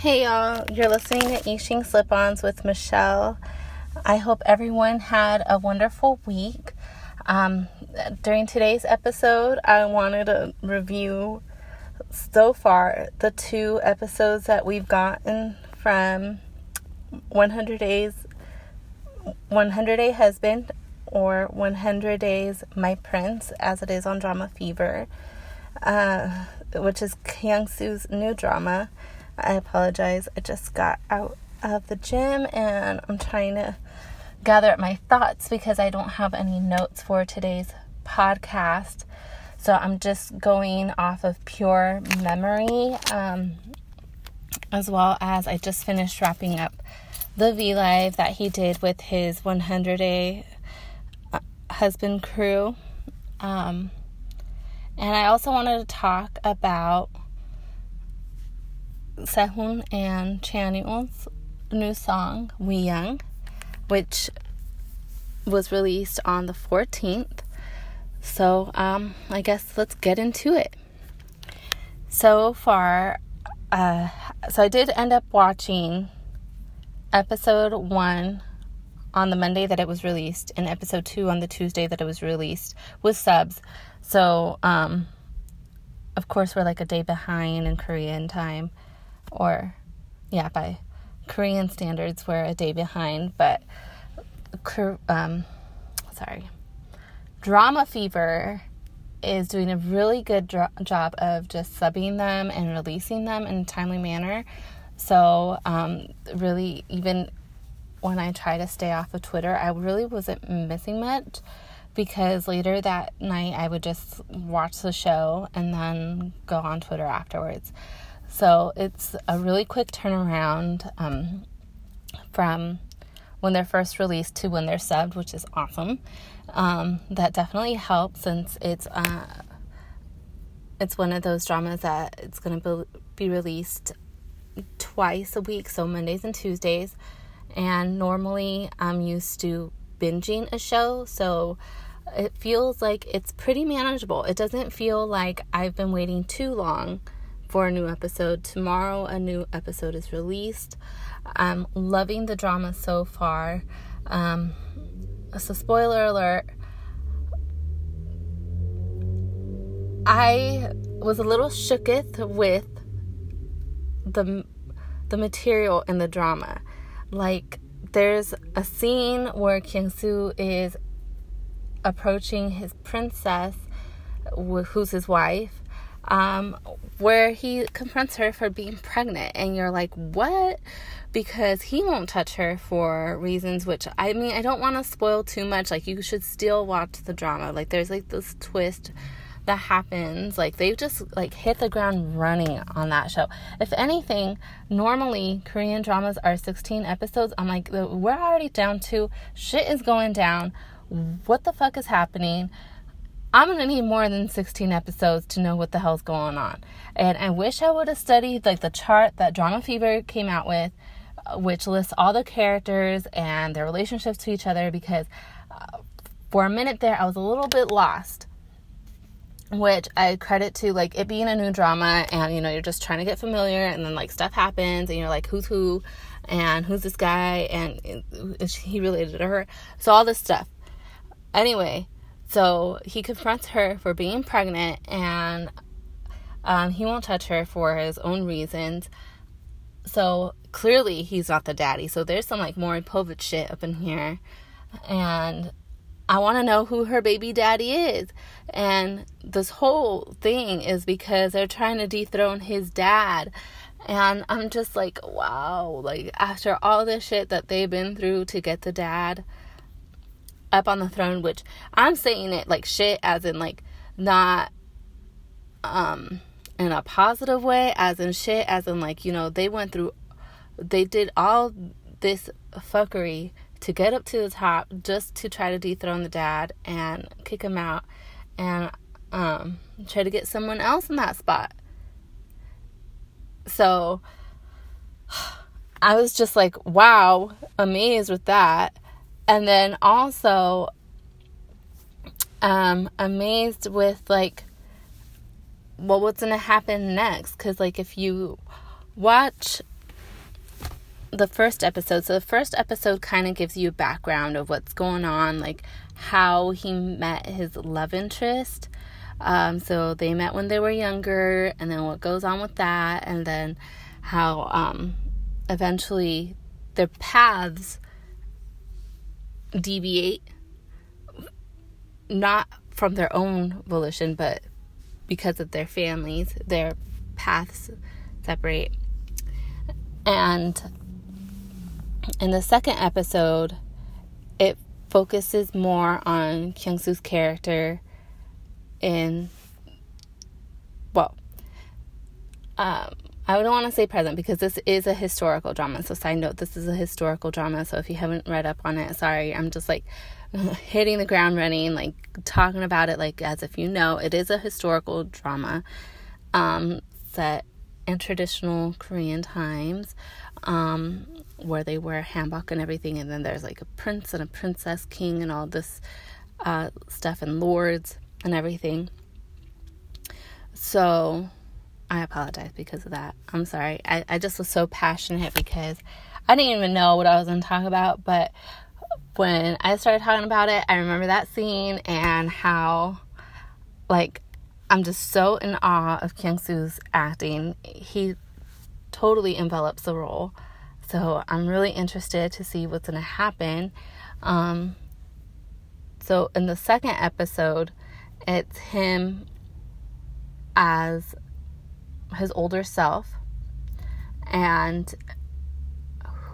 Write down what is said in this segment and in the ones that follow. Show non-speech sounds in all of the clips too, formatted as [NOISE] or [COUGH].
Hey y'all, you're listening to Yixing Slip Ons with Michelle. I hope everyone had a wonderful week. Um, during today's episode, I wanted to review so far the two episodes that we've gotten from 100 Days, 100 Day Husband, or 100 Days My Prince, as it is on Drama Fever, uh, which is Kyung Soo's new drama. I apologize. I just got out of the gym and I'm trying to gather up my thoughts because I don't have any notes for today's podcast. So I'm just going off of pure memory, um, as well as I just finished wrapping up the V Live that he did with his 100 day uh, husband crew. Um, and I also wanted to talk about Sehun and Chanyeol's new song, We Young, which was released on the 14th. So, um, I guess let's get into it. So far, uh, so I did end up watching episode one on the Monday that it was released, and episode two on the Tuesday that it was released with subs. So, um, of course, we're like a day behind in Korean time or yeah, by Korean standards, we're a day behind, but um, sorry, Drama Fever is doing a really good dro- job of just subbing them and releasing them in a timely manner. So, um, really, even when I try to stay off of Twitter, I really wasn't missing much because later that night I would just watch the show and then go on Twitter afterwards. So it's a really quick turnaround um, from when they're first released to when they're subbed, which is awesome. Um, that definitely helps since it's uh, it's one of those dramas that it's going to be released twice a week, so Mondays and Tuesdays. And normally I'm used to binging a show, so it feels like it's pretty manageable. It doesn't feel like I've been waiting too long for a new episode. Tomorrow, a new episode is released. I'm loving the drama so far. Um, so, spoiler alert I was a little shooketh with the the material in the drama. Like there's a scene where Kyung Soo is approaching his princess, who's his wife, um, where he confronts her for being pregnant, and you're like, what? Because he won't touch her for reasons which I mean, I don't want to spoil too much. Like, you should still watch the drama. Like, there's like this twist that happens like they've just like hit the ground running on that show if anything normally korean dramas are 16 episodes i'm like we're already down to shit is going down what the fuck is happening I'm gonna need more than 16 episodes to know what the hell's going on. And I wish I would have studied like the chart that Drama Fever came out with, uh, which lists all the characters and their relationships to each other. Because uh, for a minute there, I was a little bit lost. Which I credit to like it being a new drama, and you know you're just trying to get familiar, and then like stuff happens, and you're like, who's who, and who's this guy, and is he related to her? So all this stuff. Anyway, so he confronts her for being pregnant and um, he won't touch her for his own reasons. So clearly he's not the daddy. So there's some like Maury Povich shit up in here. And I want to know who her baby daddy is. And this whole thing is because they're trying to dethrone his dad. And I'm just like, wow, like after all this shit that they've been through to get the dad, up on the throne, which I'm saying it like shit, as in like not um in a positive way, as in shit, as in like, you know, they went through, they did all this fuckery to get up to the top just to try to dethrone the dad and kick him out and um try to get someone else in that spot. So [SIGHS] I was just like, wow, amazed with that. And then also, um, amazed with like, well, what's gonna happen next? Because like, if you watch the first episode. So the first episode kind of gives you a background of what's going on, like how he met his love interest. Um, so they met when they were younger, and then what goes on with that, and then how um, eventually their paths deviate, not from their own volition, but because of their families, their paths separate. And in the second episode, it focuses more on Kyung Soo's character in, well, um, I don't want to say present because this is a historical drama. So, side note, this is a historical drama. So, if you haven't read up on it, sorry, I'm just like [LAUGHS] hitting the ground running, like talking about it like as if you know. It is a historical drama um, set in traditional Korean times um, where they wear hanbok and everything. And then there's like a prince and a princess, king, and all this uh, stuff, and lords and everything. So I apologize because of that. I'm sorry. I, I just was so passionate because I didn't even know what I was going to talk about. But when I started talking about it, I remember that scene and how, like, I'm just so in awe of Kyung Soo's acting. He totally envelops the role. So I'm really interested to see what's going to happen. Um, so in the second episode, it's him as his older self and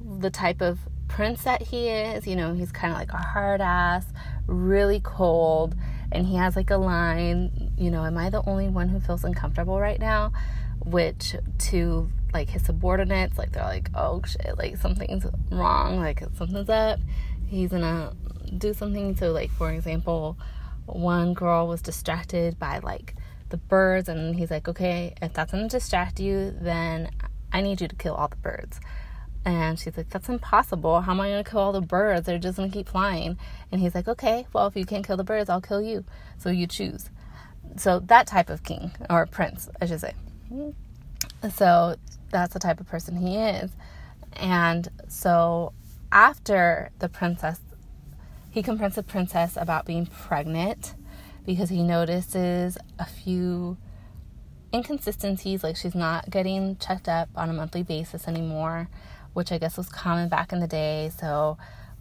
the type of prince that he is. You know, he's kind of like a hard ass, really cold, and he has like a line, you know, am I the only one who feels uncomfortable right now? Which to like his subordinates, like they're like, oh shit, like something's wrong, like something's up. He's gonna do something. So, like, for example, one girl was distracted by like the birds, and he's like, okay, if that's gonna distract you, then I need you to kill all the birds. And she's like, That's impossible. How am I going to kill all the birds? They're just going to keep flying. And he's like, Okay, well, if you can't kill the birds, I'll kill you. So you choose. So that type of king, or prince, I should say. So that's the type of person he is. And so after the princess, he confronts the princess about being pregnant because he notices a few inconsistencies, like she's not getting checked up on a monthly basis anymore which I guess was common back in the day. So,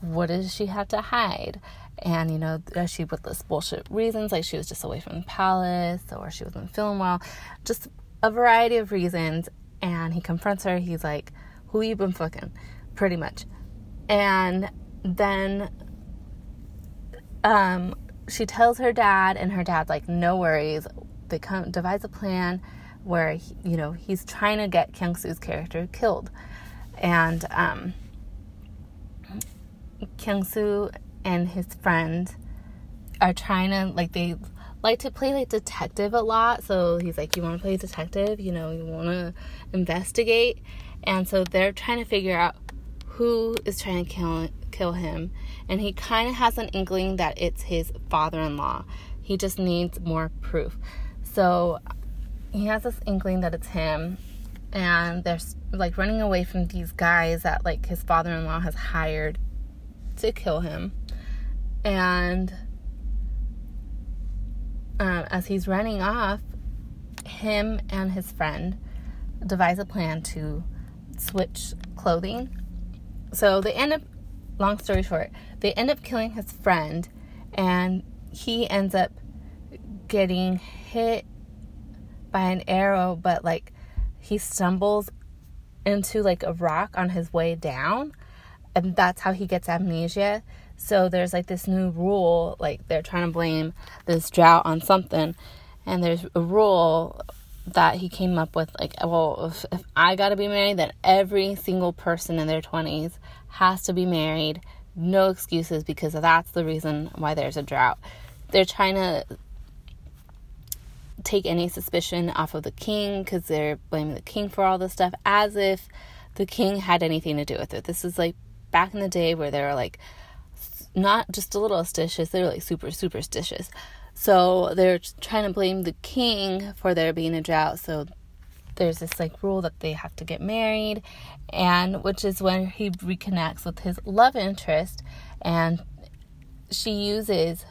what does she have to hide? And, you know, she with this bullshit reasons, like she was just away from the palace or she wasn't feeling well, just a variety of reasons. And he confronts her. He's like, Who you been fucking? Pretty much. And then um, she tells her dad, and her dad's like, No worries. They come devise a plan where, he, you know, he's trying to get Kyung Soo's character killed and um, Kyung Soo and his friend are trying to like they like to play like detective a lot. So he's like, "You want to play detective? You know, you want to investigate." And so they're trying to figure out who is trying to kill kill him. And he kind of has an inkling that it's his father-in-law. He just needs more proof. So he has this inkling that it's him and they're like running away from these guys that like his father-in-law has hired to kill him and um, as he's running off him and his friend devise a plan to switch clothing so they end up long story short they end up killing his friend and he ends up getting hit by an arrow but like he stumbles into like a rock on his way down and that's how he gets amnesia. So there's like this new rule like they're trying to blame this drought on something and there's a rule that he came up with like well if, if i gotta be married then every single person in their 20s has to be married no excuses because that's the reason why there's a drought they're trying to take any suspicion off of the king because they're blaming the king for all this stuff as if the king had anything to do with it. This is like back in the day where they were like not just a little stitious, they were like super superstitious. So they're trying to blame the king for there being a drought. So there's this like rule that they have to get married, and which is when he reconnects with his love interest, and she uses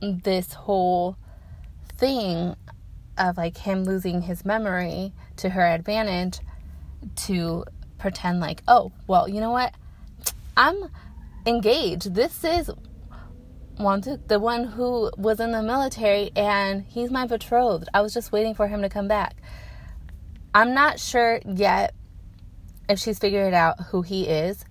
this whole thing of like him losing his memory to her advantage to pretend like, oh, well, you know what? I'm engaged. This is Won-duk, the one who was in the military, and he's my betrothed. I was just waiting for him to come back. I'm not sure yet if she's figured out who he is.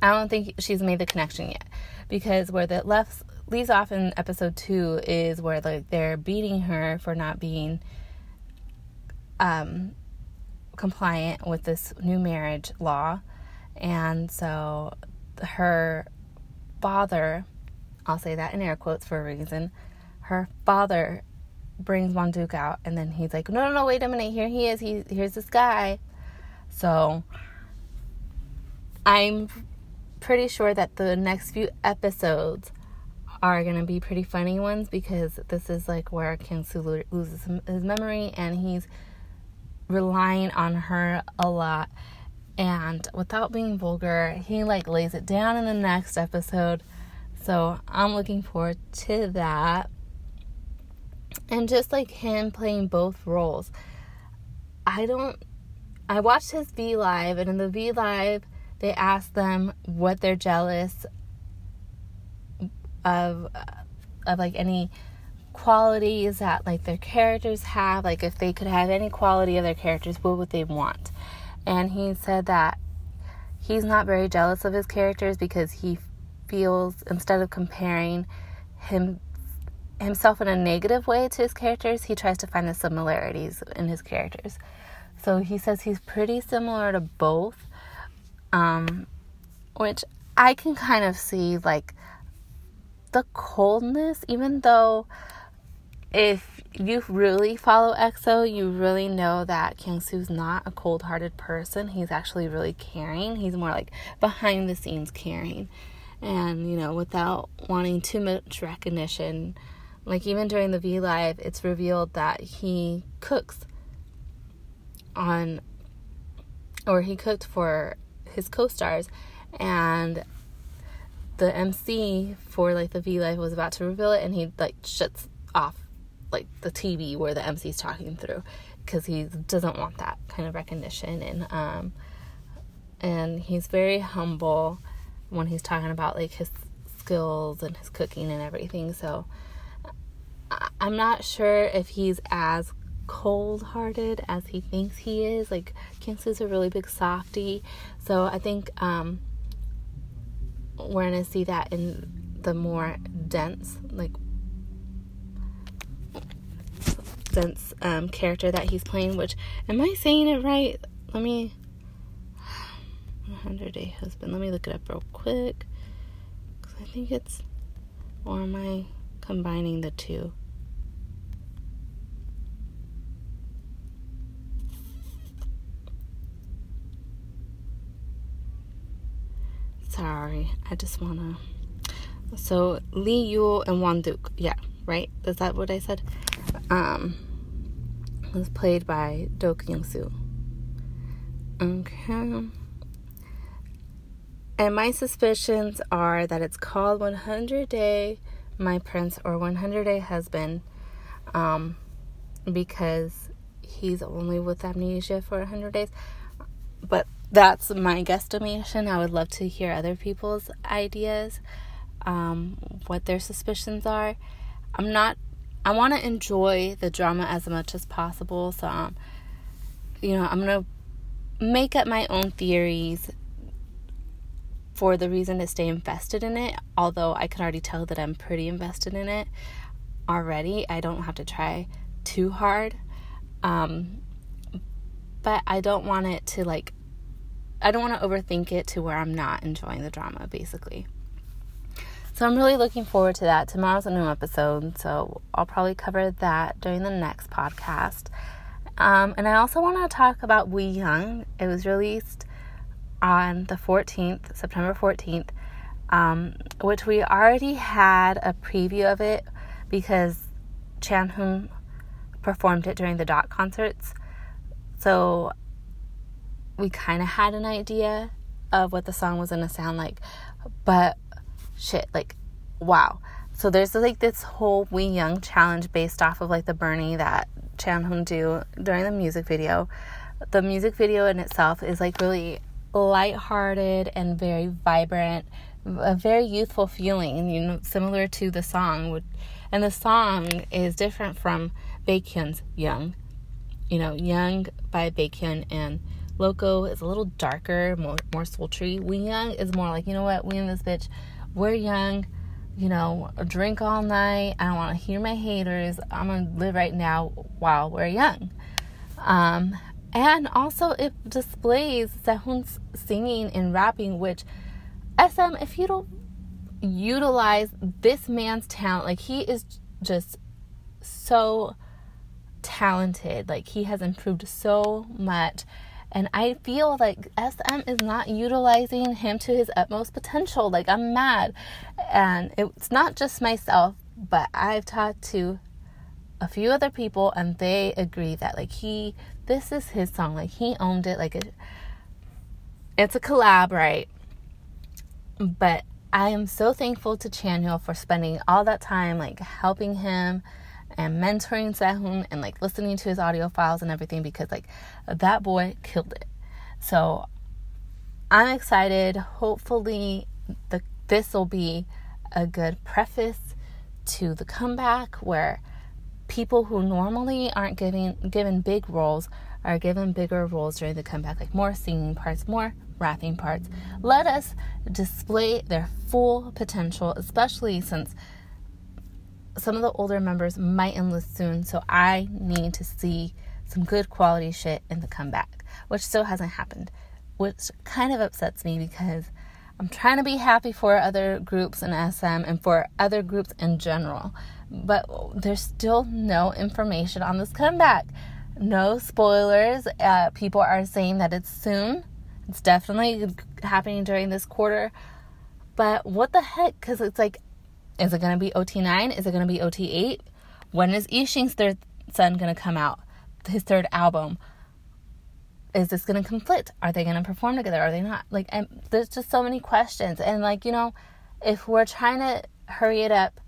I don't think she's made the connection yet because where the left leaves off in episode two is where like they're beating her for not being um, compliant with this new marriage law, and so her father, I'll say that in air quotes for a reason, her father brings Won-duk out, and then he's like, no, no, no, wait a minute, here he is, he here's this guy. So I'm pretty sure that the next few episodes are to be pretty funny ones because this is like where Kyung Soo loses his memory and he's relying on her a lot. And without being vulgar, he like lays it down in the next episode. So I'm looking forward to that. And just like him playing both roles. I don't I watched his V Live and in the V Live they asked them what they're jealous of of like any qualities that like their characters have like if they could have any quality of their characters what would they want and he said that he's not very jealous of his characters because he feels instead of comparing him himself in a negative way to his characters he tries to find the similarities in his characters so he says he's pretty similar to both um, which i can kind of see like the coldness, even though if you really follow EXO, you really know that Kyung Soo's not a cold hearted person. He's actually really caring. He's more like behind the scenes caring. And, you know, without wanting too much recognition, like even during the V Live, it's revealed that he cooks on, or he cooked for his co stars. And the MC for like the V Live was about to reveal it, and he like shuts off like the TV where the MC is talking through because he doesn't want that kind of recognition, and um, and he's very humble when he's talking about like his skills and his cooking and everything. So I'm not sure if he's as cold hearted as he thinks he is. Like Soo's a really big softy. So I think um we're going to see that in the more dense, like, dense um, character that he's playing. Which, am I saying it right? Let me. [SIGHS] 100 Day Husband. Let me look it up real quick. Because I think it's. Or am I combining the two? Sorry, I just wanna. So Lee Yul and Won-duk, yeah, right? Is that what I said? Um, was played by Do Kyung Soo. Okay. And my suspicions are that it's called 100 Day My Prince or 100 Day Husband um, because he's only with amnesia for 100 days. But that's my guesstimation. I would love to hear other people's ideas, um, what their suspicions are. I'm not, I want to enjoy the drama as much as possible. So, um, you know, I'm going to make up my own theories for the reason to stay invested in it. Although I can already tell that I'm pretty invested in it already. I don't have to try too hard. Um, but I don't want it to like I don't want to overthink it to where I'm not enjoying the drama, basically. So I'm really looking forward to that. Tomorrow's a new episode, so I'll probably cover that during the next podcast. Um, and I also want to talk about We Young. It was released on the 14th, September 14th, um, which we already had a preview of it because Chan Hoon performed it during the dot concerts. So we kind of had an idea of what the song was going to sound like, but shit, like, wow. So there's like this whole We Young challenge based off of like the Bernie that Chanhong do during the music video. The music video in itself is like really lighthearted and very vibrant, a very youthful feeling, you know, similar to the song. And the song is different from Baekhyun's Young. You know, Young by Baekhyun and Loco is a little darker, more more sultry. We Young is more like, you know what, we in this bitch, we're young, you know, drink all night. I don't want to hear my haters. I'm gonna live right now while we're young. Um, and also it displays Sehun's singing and rapping, which SM, if you don't utilize this man's talent, like he is just so talented. Like he has improved so much. And I feel like SM is not utilizing him to his utmost potential. Like I'm mad. And it's not just myself, but I've talked to a few other people and they agree that like he this is his song. Like he owned it like a it's a collab, right? But I am so thankful to Chanyeol for spending all that time like helping him and mentoring Sehun and like listening to his audio files and everything because like that boy killed it. So I'm excited. Hopefully the this will be a good preface to the comeback where people who normally aren't giving given big roles are given bigger roles during the comeback, like more singing parts, more rapping parts. Let us display their full potential, especially since some of the older members might enlist soon, so I need to see some good quality shit in the comeback, which still hasn't happened, which kind of upsets me because I'm trying to be happy for other groups in SM and for other groups in general, but there's still no information on this comeback. No spoilers. Uh, people are saying that it's soon. It's definitely happening during this quarter. But what the heck? Because it's like is it going to be OT9? Is it going to be OT8? When is Yixing's third son going to come out? His third album? Is this going to conflict? Are they going to perform together? Are they not? Like, and there's just so many questions. And, like, you know, if we're trying to hurry it up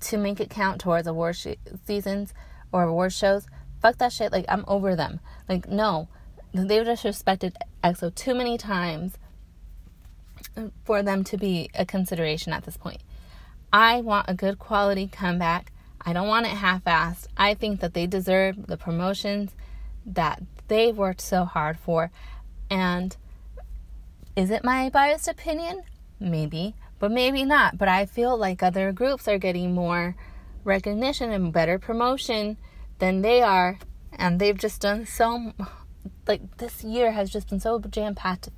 to make it count towards award sh- seasons or award shows, fuck that shit. Like, I'm over them. Like, no. They've disrespected EXO too many times for them to be a consideration at this point. I want a good quality comeback. I don't want it half assed. I think that they deserve the promotions that they worked so hard for. And is it my biased opinion? Maybe, but maybe not. But I feel like other groups are getting more recognition and better promotion than they are. And they've just done so, like, this year has just been so jam packed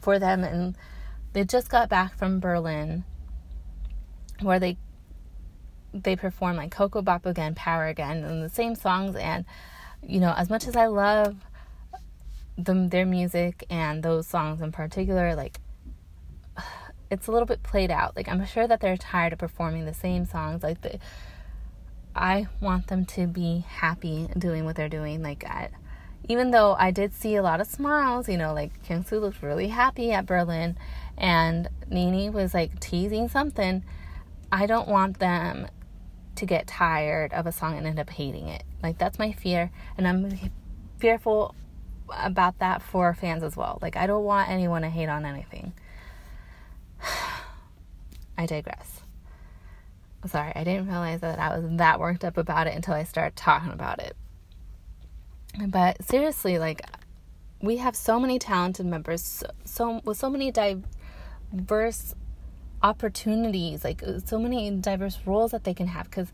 for them. And they just got back from Berlin where they they perform like Koko Bop again, Power again, and the same songs. And you know, as much as I love them, their music and those songs in particular, like [SIGHS] it's a little bit played out. Like I'm sure that they're tired of performing the same songs. Like the, I want them to be happy doing what they're doing. Like I, even though I did see a lot of smiles, you know, like Kyungsoo looked really happy at Berlin, and Nini was like teasing something I don't want them to get tired of a song and end up hating it. Like that's my fear, and I'm fearful about that for fans as well. Like I don't want anyone to hate on anything. [SIGHS] I digress. Sorry, I didn't realize that I was that worked up about it until I started talking about it. But seriously, like we have so many talented members, so, so with so many diverse opportunities, like uh, so many diverse roles that they can have. Because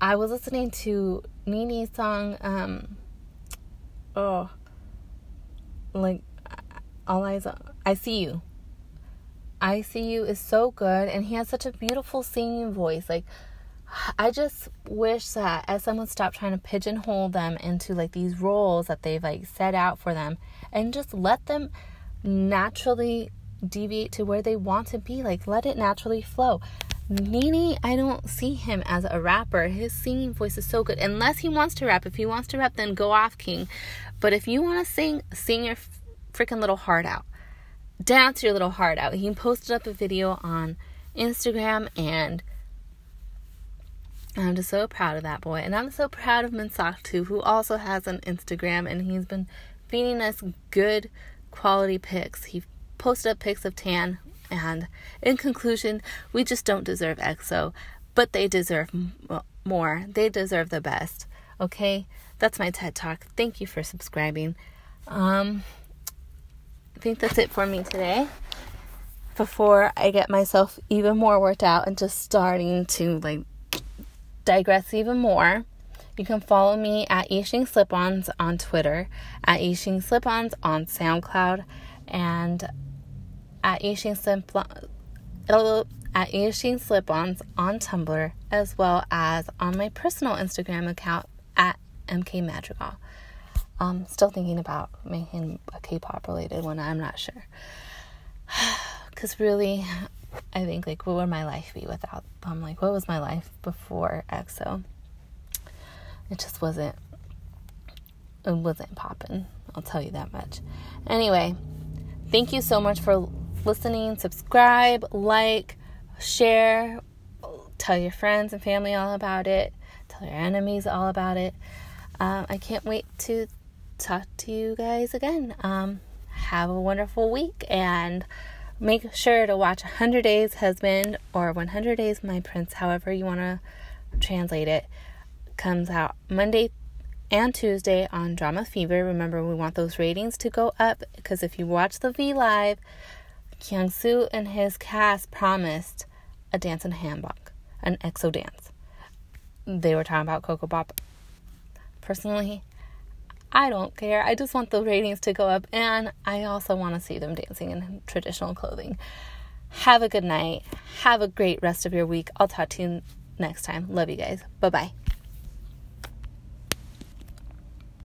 I was listening to Nini's song, um, oh, like all eyes, I see you. I see you is so good, and he has such a beautiful singing voice. Like, I just wish that as someone stop trying to pigeonhole them into like these roles that they've like set out for them, and just let them naturally deviate to where they want to be. Like, let it naturally flow. Nini, I don't see him as a rapper. His singing voice is so good. Unless he wants to rap. If he wants to rap, then go off, King. But if you want to sing, sing your freaking little heart out. Dance your little heart out. He posted up a video on Instagram and I'm just so proud of that boy. And I'm so proud of Minseok too, who also has an Instagram and he's been feeding us good quality pics. He posted up pics of Tan and in conclusion, we just don't deserve EXO, but they deserve more. They deserve the best. Okay? That's my TED Talk. Thank you for subscribing. Um I think that's it for me today. Before I get myself even more worked out and just starting to like digress even more, you can follow me at Yixing Slip-Ons on Twitter, at Yixing Slip-Ons on SoundCloud, and at Yixing Slip at Yixing Slip-Ons on Tumblr, as well as on my personal Instagram account at MK Madrigal. Um, still thinking about making a K-pop related one. I'm not sure, [SIGHS] because really, I think like what would my life be without? I'm like, what was my life before EXO? It just wasn't. It wasn't popping. I'll tell you that much. Anyway, thank you so much for listening. Subscribe, like, share, tell your friends and family all about it, tell your enemies all about it. Um, I can't wait to talk to you guys again. Um, have a wonderful week and make sure to watch 100 Days Husband or 100 Days My Prince, however you want to translate it. Comes out Monday and Tuesday on Drama Fever. Remember, we want those ratings to go up because if you watch the V Live, Kyung Soo and his cast promised a dance in a hanbok, an EXO dance. They were talking about Koko Bop. Personally, I don't care. I just want the ratings to go up, and I also want to see them dancing in traditional clothing. Have a good night. Have a great rest of your week. I'll talk to you next time. Love you guys. Bye bye.